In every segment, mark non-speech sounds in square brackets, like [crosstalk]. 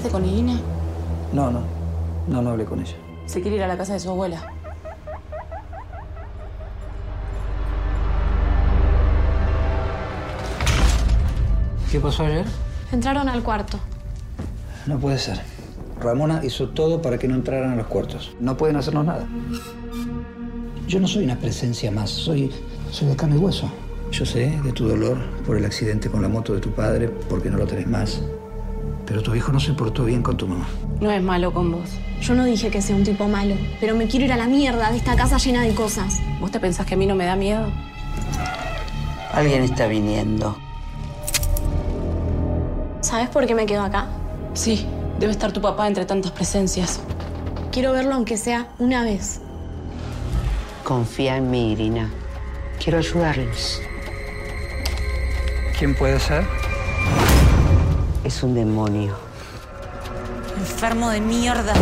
¿Hablaste con Irina? No, no. No, no hablé con ella. Se quiere ir a la casa de su abuela. ¿Qué pasó ayer? Entraron al cuarto. No puede ser. Ramona hizo todo para que no entraran a los cuartos. No pueden hacernos nada. Yo no soy una presencia más, soy, soy de carne y hueso. Yo sé de tu dolor por el accidente con la moto de tu padre, porque no lo tenés más. Pero tu hijo no se portó bien con tu mamá. No es malo con vos. Yo no dije que sea un tipo malo, pero me quiero ir a la mierda de esta casa llena de cosas. ¿Vos te pensás que a mí no me da miedo? Alguien está viniendo. ¿Sabes por qué me quedo acá? Sí, debe estar tu papá entre tantas presencias. Quiero verlo aunque sea una vez. Confía en mí, Irina. Quiero ayudarlos. ¿Quién puede ser? Es un demonio. Enfermo de mierda.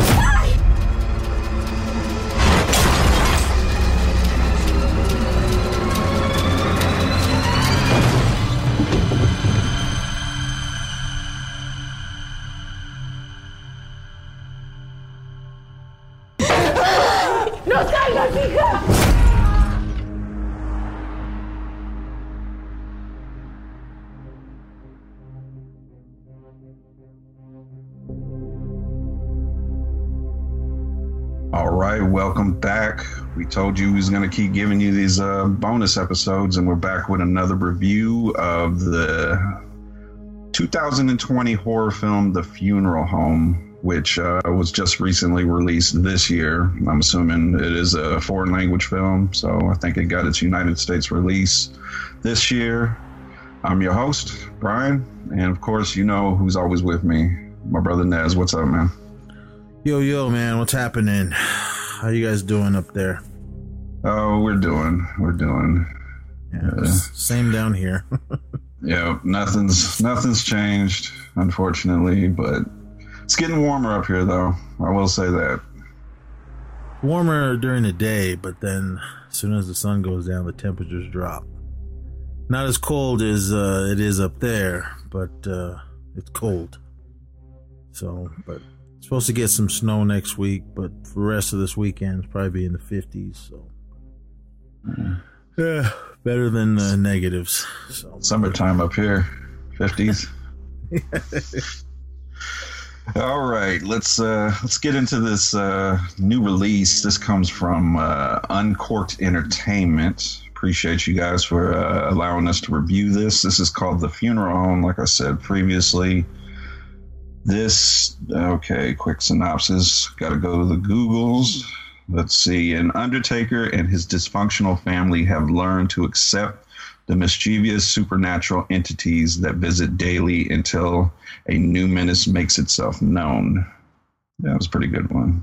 All right, welcome back. We told you we was going to keep giving you these uh, bonus episodes, and we're back with another review of the 2020 horror film, The Funeral Home, which uh, was just recently released this year. I'm assuming it is a foreign language film, so I think it got its United States release this year. I'm your host, Brian, and of course, you know who's always with me, my brother Nez. What's up, man? Yo, yo, man, what's happening? How you guys doing up there? Oh, we're doing, we're doing. Yeah, Uh, same down here. [laughs] Yeah, nothing's nothing's changed, unfortunately, but it's getting warmer up here, though. I will say that. Warmer during the day, but then as soon as the sun goes down, the temperatures drop. Not as cold as uh, it is up there, but uh, it's cold. So, but supposed to get some snow next week, but for the rest of this weekend, it's probably be in the 50s. So, yeah, [sighs] better than the negatives. So, Summertime up here, fifties. [laughs] All right, let's uh, let's get into this uh, new release. This comes from uh, Uncorked Entertainment. Appreciate you guys for uh, allowing us to review this. This is called The Funeral Home. Like I said previously, this okay. Quick synopsis. Got to go to the Googles. Let's see. An undertaker and his dysfunctional family have learned to accept the mischievous supernatural entities that visit daily until a new menace makes itself known. That was a pretty good one.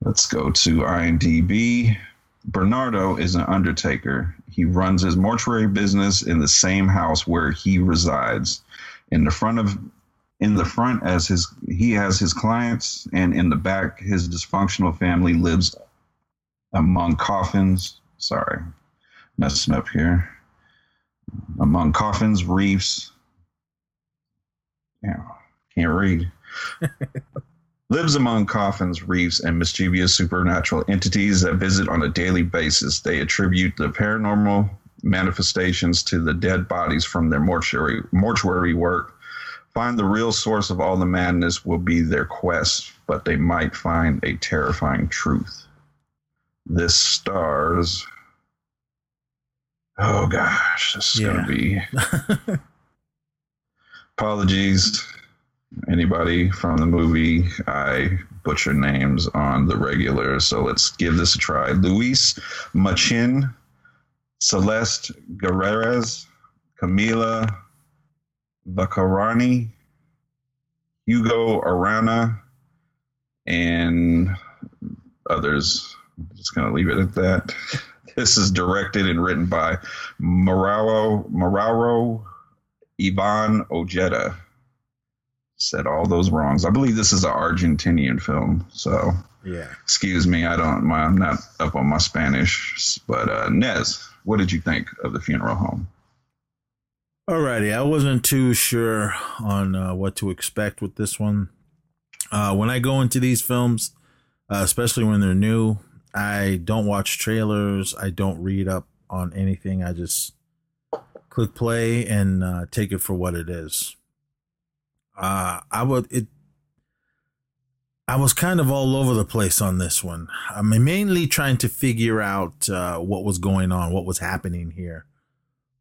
Let's go to IMDb. Bernardo is an undertaker. He runs his mortuary business in the same house where he resides. In the front of in the front as his he has his clients and in the back his dysfunctional family lives among coffins. Sorry. Messing up here among coffins, reefs. Yeah, can't read. [laughs] Lives among coffins, reefs, and mischievous supernatural entities that visit on a daily basis. They attribute the paranormal manifestations to the dead bodies from their mortuary mortuary work. Find the real source of all the madness will be their quest, but they might find a terrifying truth. This stars Oh gosh, this is Yeah. gonna be. [laughs] Apologies, anybody from the movie. I butcher names on the regular, so let's give this a try. Luis Machin, Celeste Gerez, Camila Vacarani, Hugo Arana, and others. I'm just gonna leave it at that. [laughs] This is directed and written by Mauro Mauro Ivan Ojeda. Said all those wrongs. I believe this is an Argentinian film. So yeah. excuse me, I don't. My, I'm not up on my Spanish. But uh, Nez, what did you think of the funeral home? Alrighty, I wasn't too sure on uh, what to expect with this one. Uh, when I go into these films, uh, especially when they're new, I don't watch trailers. I don't read up on anything. I just click play and uh, take it for what it is. Uh, I would it. I was kind of all over the place on this one. I'm mainly trying to figure out uh, what was going on, what was happening here.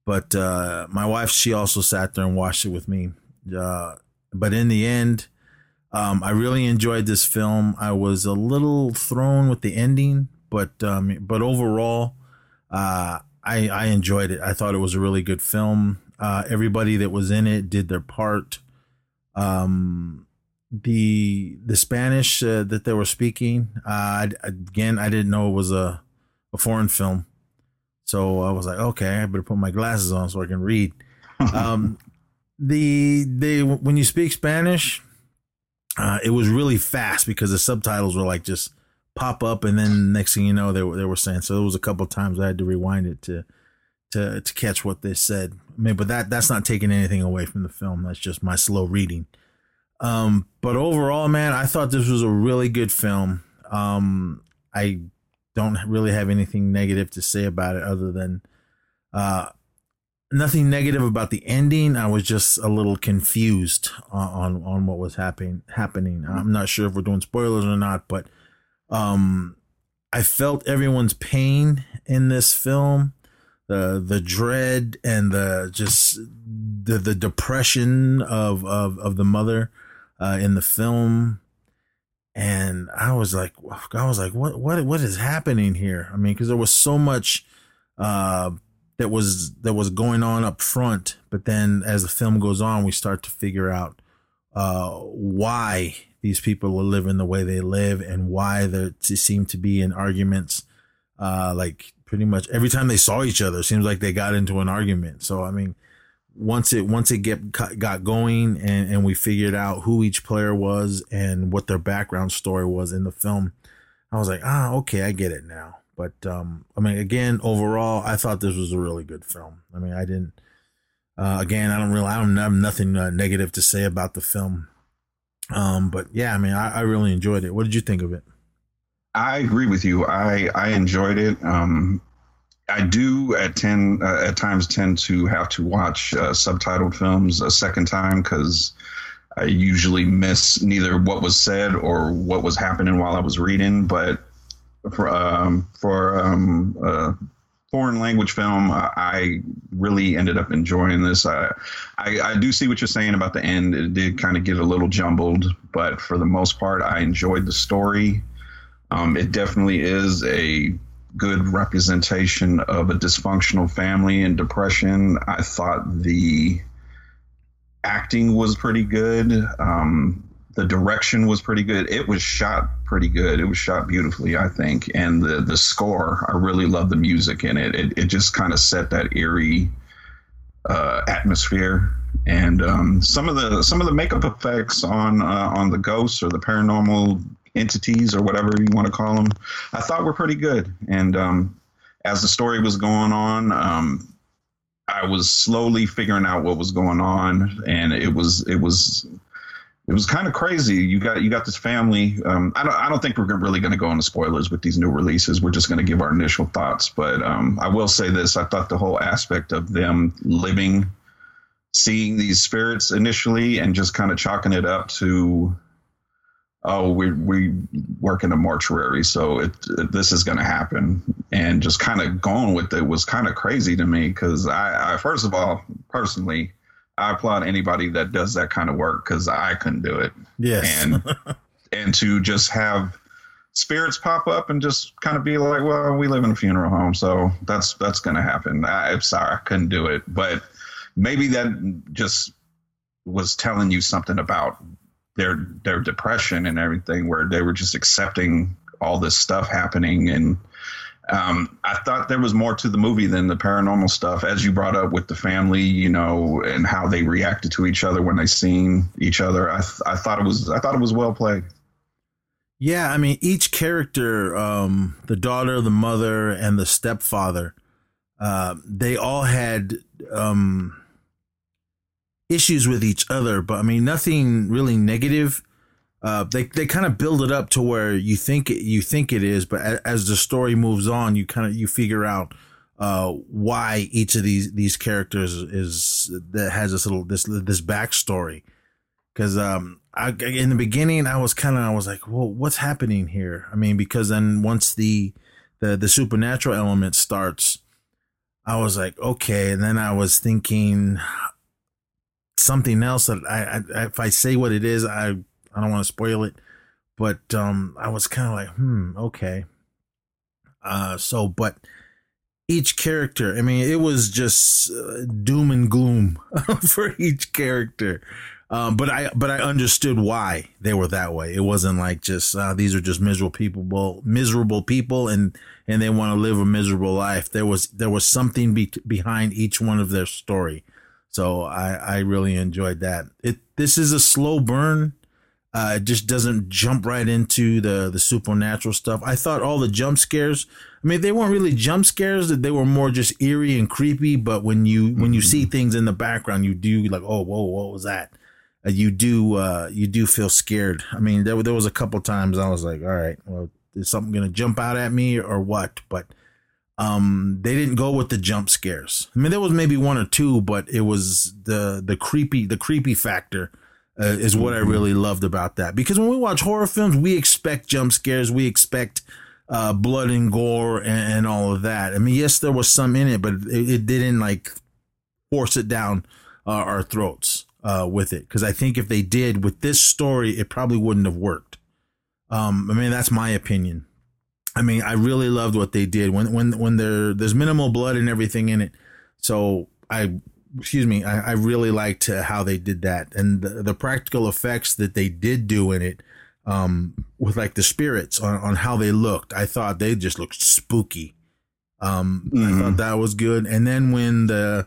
But uh, my wife, she also sat there and watched it with me. Uh, but in the end, um, I really enjoyed this film. I was a little thrown with the ending, but um, but overall, uh, I I enjoyed it. I thought it was a really good film. Uh, everybody that was in it did their part. Um, the the Spanish uh, that they were speaking, uh, again, I didn't know it was a a foreign film. So I was like, okay, I better put my glasses on so I can read. [laughs] um, the they when you speak Spanish, uh, it was really fast because the subtitles were like just pop up, and then next thing you know, they were they were saying. So there was a couple times I had to rewind it to to to catch what they said. I mean, but that that's not taking anything away from the film. That's just my slow reading. Um, but overall, man, I thought this was a really good film. Um, I don't really have anything negative to say about it other than uh, nothing negative about the ending. I was just a little confused on on, on what was happening happening. I'm not sure if we're doing spoilers or not, but um, I felt everyone's pain in this film. The the dread and the just the the depression of of of the mother uh, in the film and I was like, I was like, what, what, what is happening here? I mean, because there was so much uh, that was that was going on up front, but then as the film goes on, we start to figure out uh, why these people are living the way they live and why they seem to be in arguments. Uh, like pretty much every time they saw each other, seems like they got into an argument. So I mean, once it once it get got going and and we figured out who each player was and what their background story was in the film, I was like, ah, okay, I get it now. But um, I mean, again, overall, I thought this was a really good film. I mean, I didn't. Uh, again, I don't really, I don't have nothing uh, negative to say about the film. Um, but yeah, I mean, I, I really enjoyed it. What did you think of it? I agree with you. I I enjoyed it. Um, I do at ten uh, at times tend to have to watch uh, subtitled films a second time because I usually miss neither what was said or what was happening while I was reading. But for um, for um, a foreign language film, I really ended up enjoying this. I, I, I do see what you're saying about the end. It did kind of get a little jumbled, but for the most part, I enjoyed the story. Um, it definitely is a good representation of a dysfunctional family and depression. I thought the acting was pretty good. Um, the direction was pretty good. It was shot pretty good. It was shot beautifully, I think. And the the score, I really love the music in it. It, it just kind of set that eerie uh, atmosphere. And um, some of the some of the makeup effects on uh, on the ghosts or the paranormal entities or whatever you want to call them, I thought were pretty good. And um, as the story was going on, um, I was slowly figuring out what was going on, and it was it was it was kind of crazy. You got you got this family. Um, I don't I don't think we're really going to go into spoilers with these new releases. We're just going to give our initial thoughts. But um, I will say this: I thought the whole aspect of them living, seeing these spirits initially, and just kind of chalking it up to oh, we we work in a mortuary, so it, it this is going to happen, and just kind of going with it was kind of crazy to me because I, I, first of all, personally, I applaud anybody that does that kind of work because I couldn't do it. Yes, and [laughs] and to just have spirits pop up and just kind of be like, well, we live in a funeral home, so that's that's going to happen. I, I'm sorry, I couldn't do it, but maybe that just was telling you something about their their depression and everything, where they were just accepting all this stuff happening. And um, I thought there was more to the movie than the paranormal stuff, as you brought up with the family, you know, and how they reacted to each other when they seen each other. I th- I thought it was I thought it was well played. Yeah, I mean, each character, um, the daughter, the mother, and the stepfather, uh, they all had um, issues with each other, but I mean nothing really negative. Uh, they they kind of build it up to where you think it, you think it is, but as, as the story moves on, you kind of you figure out uh, why each of these these characters is that has this little this this backstory. Because um, I, in the beginning, I was kind of I was like, well, what's happening here? I mean, because then once the the the supernatural element starts, I was like, okay, and then I was thinking something else that I, I if I say what it is, I I don't want to spoil it, but um, I was kind of like, hmm, okay. Uh, so but each character. I mean, it was just uh, doom and gloom [laughs] for each character. Um, but I, but I understood why they were that way. It wasn't like just uh, these are just miserable people, miserable people, and and they want to live a miserable life. There was there was something be- behind each one of their story. So I I really enjoyed that. It this is a slow burn. Uh, it just doesn't jump right into the the supernatural stuff. I thought all the jump scares. I mean, they weren't really jump scares; that they were more just eerie and creepy. But when you when you see things in the background, you do like, oh, whoa, what was that? Uh, you do uh, you do feel scared. I mean, there there was a couple times I was like, all right, well, is something gonna jump out at me or what? But um, they didn't go with the jump scares. I mean, there was maybe one or two, but it was the the creepy the creepy factor uh, is what I really loved about that. Because when we watch horror films, we expect jump scares, we expect uh, blood and gore and, and, all of that. I mean, yes, there was some in it, but it, it didn't like force it down uh, our throats uh, with it. Because I think if they did with this story, it probably wouldn't have worked. Um, I mean, that's my opinion. I mean, I really loved what they did when when when there there's minimal blood and everything in it. So I excuse me, I, I really liked uh, how they did that and the, the, practical effects that they did do in it, um, with like the spirits on, on how they looked. I thought they just looked spooky. Um, mm-hmm. I thought that was good. And then when the,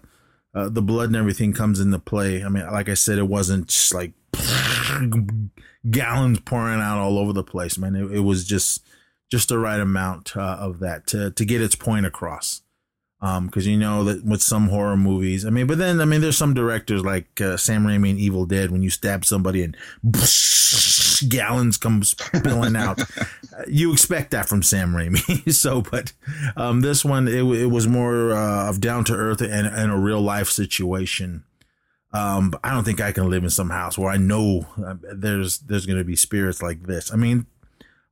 uh, the blood and everything comes into play, I mean, like I said, it wasn't just like [laughs] gallons pouring out all over the place, man. It, it was just, just the right amount uh, of that to, to get its point across. Um, because you know that with some horror movies, I mean, but then I mean, there's some directors like uh, Sam Raimi in Evil Dead when you stab somebody and [laughs] gallons come spilling out. [laughs] you expect that from Sam Raimi. [laughs] so, but um, this one it, it was more uh, of down to earth and, and, a real life situation. Um, I don't think I can live in some house where I know uh, there's there's going to be spirits like this. I mean,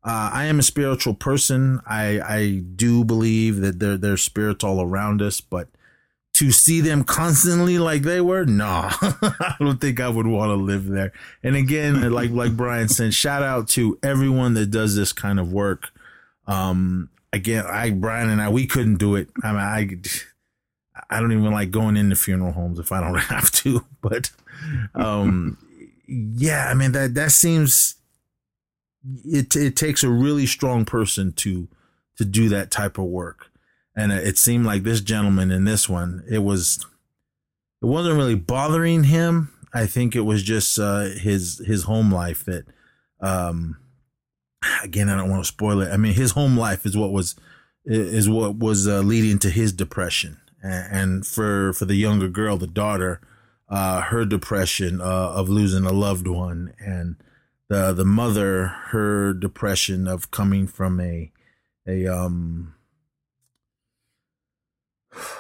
uh, I am a spiritual person. I I do believe that there there's spirits all around us, but to see them constantly like they were, no, [laughs] I don't think I would want to live there. And again, like like Brian said, shout out to everyone that does this kind of work. Um, again, I Brian and I we couldn't do it. I mean, I I don't even like going into funeral homes if I don't [laughs] have to. But um, yeah, I mean that that seems it it takes a really strong person to to do that type of work. And it seemed like this gentleman in this one, it was it wasn't really bothering him. I think it was just uh, his his home life that um again I don't want to spoil it. I mean his home life is what was is what was uh, leading to his depression. And for for the younger girl, the daughter, uh, her depression uh, of losing a loved one and the the mother her depression of coming from a a um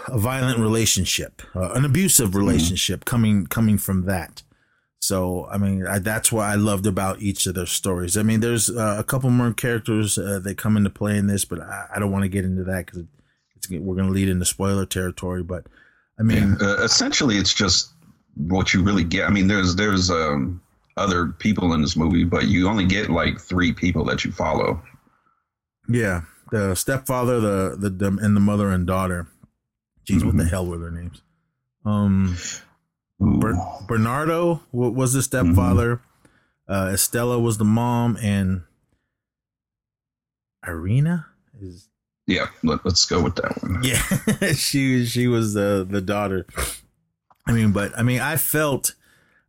a violent relationship, uh, an abusive mm-hmm. relationship mm-hmm. coming coming from that. So I mean I, that's what I loved about each of their stories. I mean there's uh, a couple more characters uh, that come into play in this, but I, I don't want to get into that because we're going to lead into spoiler territory. But I mean, yeah. Uh, essentially, it's just what you really get. I mean, there's there's um other people in this movie, but you only get like three people that you follow. Yeah, the stepfather, the the, the and the mother and daughter. Jeez, mm-hmm. what the mm-hmm. hell were their names? Um, Ber- Bernardo was the stepfather. Mm-hmm. Uh, Estela was the mom, and Irina is. Yeah, let, us go with that one. Yeah, [laughs] she she was the the daughter. I mean, but I mean, I felt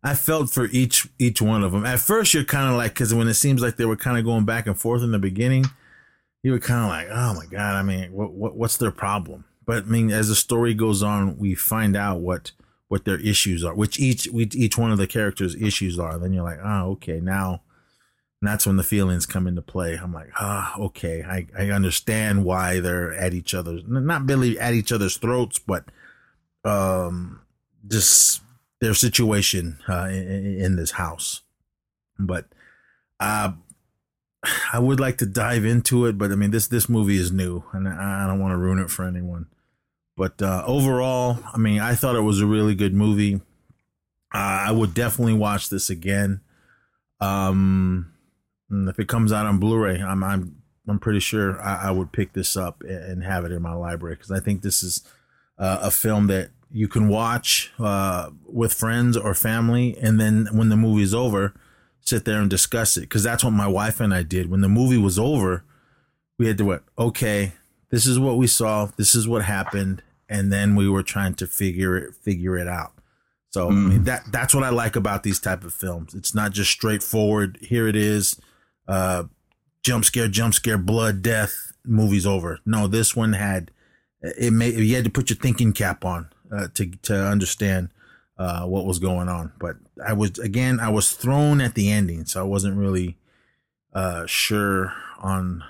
I felt for each each one of them. At first, you're kind of like because when it seems like they were kind of going back and forth in the beginning, you were kind of like, oh my god, I mean, what, what what's their problem? But I mean, as the story goes on, we find out what what their issues are, which each each one of the characters' issues are. Then you're like, oh, okay, now that's when the feelings come into play. I'm like, ah, okay, I, I understand why they're at each other's, not really at each other's throats, but um, just their situation uh, in, in this house. But uh, [sighs] I would like to dive into it, but I mean this this movie is new, and I, don't want to ruin it for anyone. But uh, overall, I mean, I thought it was a really good movie. Uh, I would definitely watch this again. Um, if it comes out on Blu-ray, I'm I'm I'm pretty sure I, I would pick this up and have it in my library because I think this is uh, a film that you can watch uh, with friends or family, and then when the movie's over, sit there and discuss it. Because that's what my wife and I did. When the movie was over, we had to what? Okay, this is what we saw. This is what happened, and then we were trying to figure it figure it out. So mm. I mean, that that's what I like about these type of films. It's not just straightforward. Here it is, uh, jump scare, jump scare, blood, death. Movie's over. No, this one had it. Made you had to put your thinking cap on uh, to to understand uh, what was going on. But I was again, I was thrown at the ending, so I wasn't really uh, sure on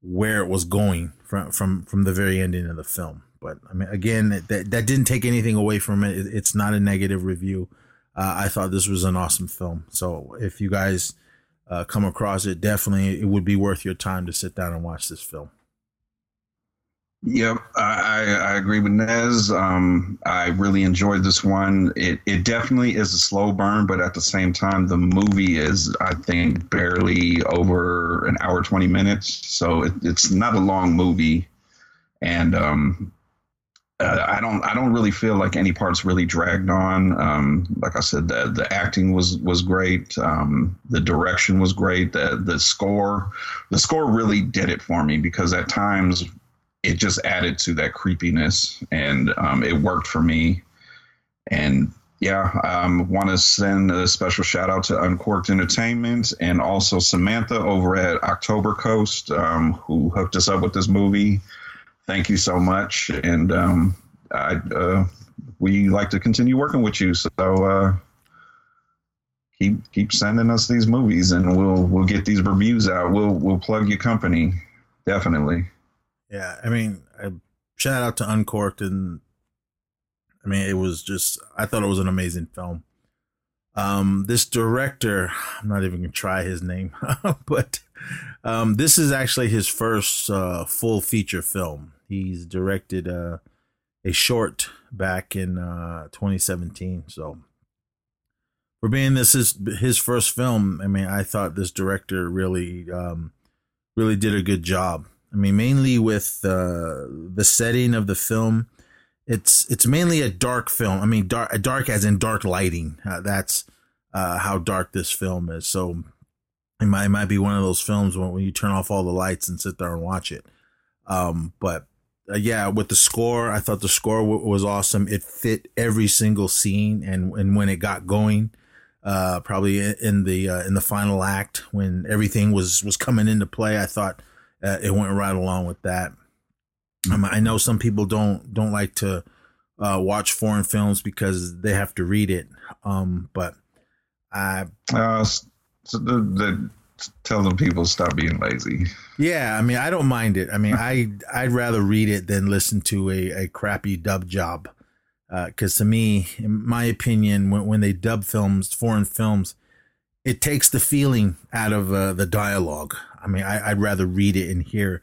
where it was going from from from the very ending of the film. But I mean, again, that that didn't take anything away from it. It's not a negative review. Uh, I thought this was an awesome film. So if you guys uh, come across it, definitely it would be worth your time to sit down and watch this film. Yep, I, I agree with Nez. Um, I really enjoyed this one. It it definitely is a slow burn, but at the same time, the movie is I think barely over an hour twenty minutes, so it, it's not a long movie, and um, uh, I don't I don't really feel like any parts really dragged on. Um, like I said, the the acting was was great. Um, the direction was great. The the score the score really did it for me because at times it just added to that creepiness and um, it worked for me. And yeah, um, want to send a special shout out to Uncorked Entertainment and also Samantha over at October Coast, um, who hooked us up with this movie. Thank you so much, and um, I uh, we like to continue working with you. So uh, keep keep sending us these movies, and we'll we'll get these reviews out. We'll we'll plug your company definitely. Yeah, I mean, I, shout out to Uncorked, and I mean, it was just I thought it was an amazing film. Um, this director, I'm not even gonna try his name, [laughs] but um, this is actually his first uh, full feature film. He's directed uh, a short back in uh, 2017. So, for being this is his first film, I mean, I thought this director really, um, really did a good job. I mean, mainly with uh, the setting of the film. It's it's mainly a dark film. I mean, dark dark as in dark lighting. Uh, that's uh, how dark this film is. So it might it might be one of those films when, when you turn off all the lights and sit there and watch it. Um, but uh, yeah, with the score, I thought the score w- was awesome. It fit every single scene, and and when it got going, uh, probably in the uh, in the final act when everything was was coming into play, I thought uh, it went right along with that. Um, I know some people don't don't like to uh, watch foreign films because they have to read it. Um, but I uh, so the, the tell them people stop being lazy. Yeah, I mean, I don't mind it. I mean, I I'd rather read it than listen to a, a crappy dub job. Because uh, to me, in my opinion, when when they dub films, foreign films, it takes the feeling out of uh, the dialogue. I mean, I, would rather read it and hear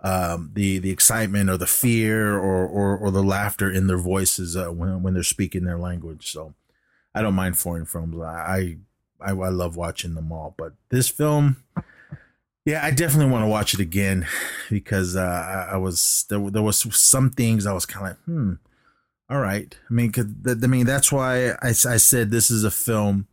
um, the the excitement or the fear or or, or the laughter in their voices uh, when when they're speaking their language. So I don't mind foreign films. I, I I love watching them all, but this film. Yeah, I definitely want to watch it again because uh, I, I, was there. There was some things I was kind of like, hmm, all right. I mean, cause I mean that's why I, I said this is a film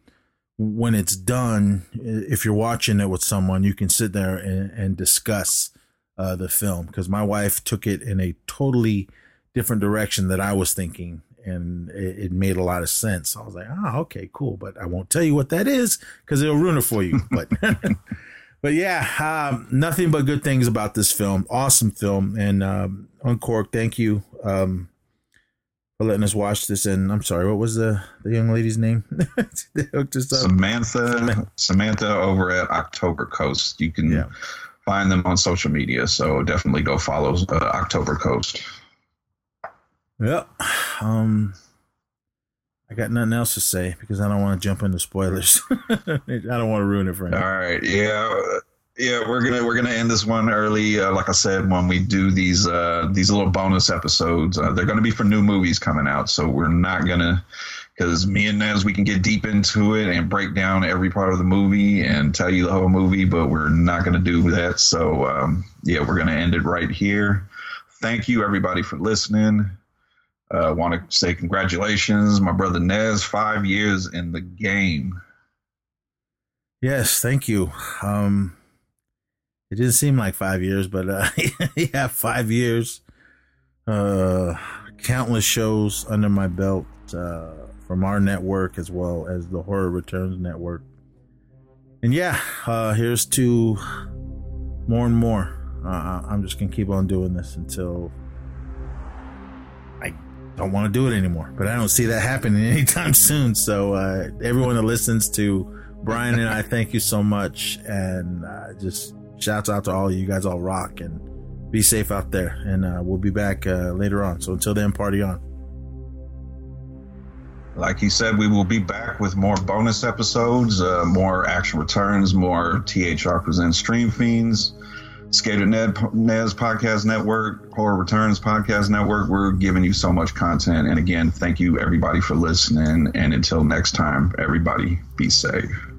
when it's done, if you're watching it with someone, you can sit there and, and discuss uh, the film. Because my wife took it in a totally different direction that I was thinking, and it, it made a lot of sense. I was like, "Ah, oh, okay, cool," but I won't tell you what that is because it'll ruin it for you. [laughs] But, [laughs] but yeah, um, nothing but good things about this film. Awesome film, and um, Uncork, thank you. Um, for letting us watch this. And I'm sorry, what was the the young lady's name? [laughs] they hooked us up. Samantha, Samantha over at October Coast. You can Yeah. find them on social media. So definitely go follow uh, October Coast. Yep. Um, I got nothing else to say because I don't want to jump into spoilers. [laughs] I don't want to ruin it for All anyone. right. Yeah. Yeah, we're gonna we're gonna end this one early. Uh, like I said, when we do these uh, these little bonus episodes, uh, they're gonna be for new movies coming out. So we're not gonna because me and Nez we can get deep into it and break down every part of the movie and tell you the whole movie, but we're not gonna do that. So um, yeah, we're gonna end it right here. Thank you everybody for listening. Uh, Want to say congratulations, my brother Nez, five years in the game. Yes, thank you. Um, it didn't seem like five years, but uh, [laughs] yeah, five years. Uh, countless shows under my belt uh, from our network as well as the Horror Returns network. And yeah, uh, here's to more and more. Uh, I'm just gonna keep on doing this until I don't want to do it anymore. But I don't see that happening [laughs] anytime soon. So uh, everyone that listens to Brian and I, thank you so much, and uh, just shouts out to all of you. Guys all rock and be safe out there. And uh, we'll be back uh, later on. So until then, party on. Like he said, we will be back with more bonus episodes, uh, more action returns, more THR Presents Stream Fiends, Skater Ned, Nez Podcast Network, Horror Returns Podcast Network. We're giving you so much content. And again, thank you everybody for listening. And until next time, everybody be safe.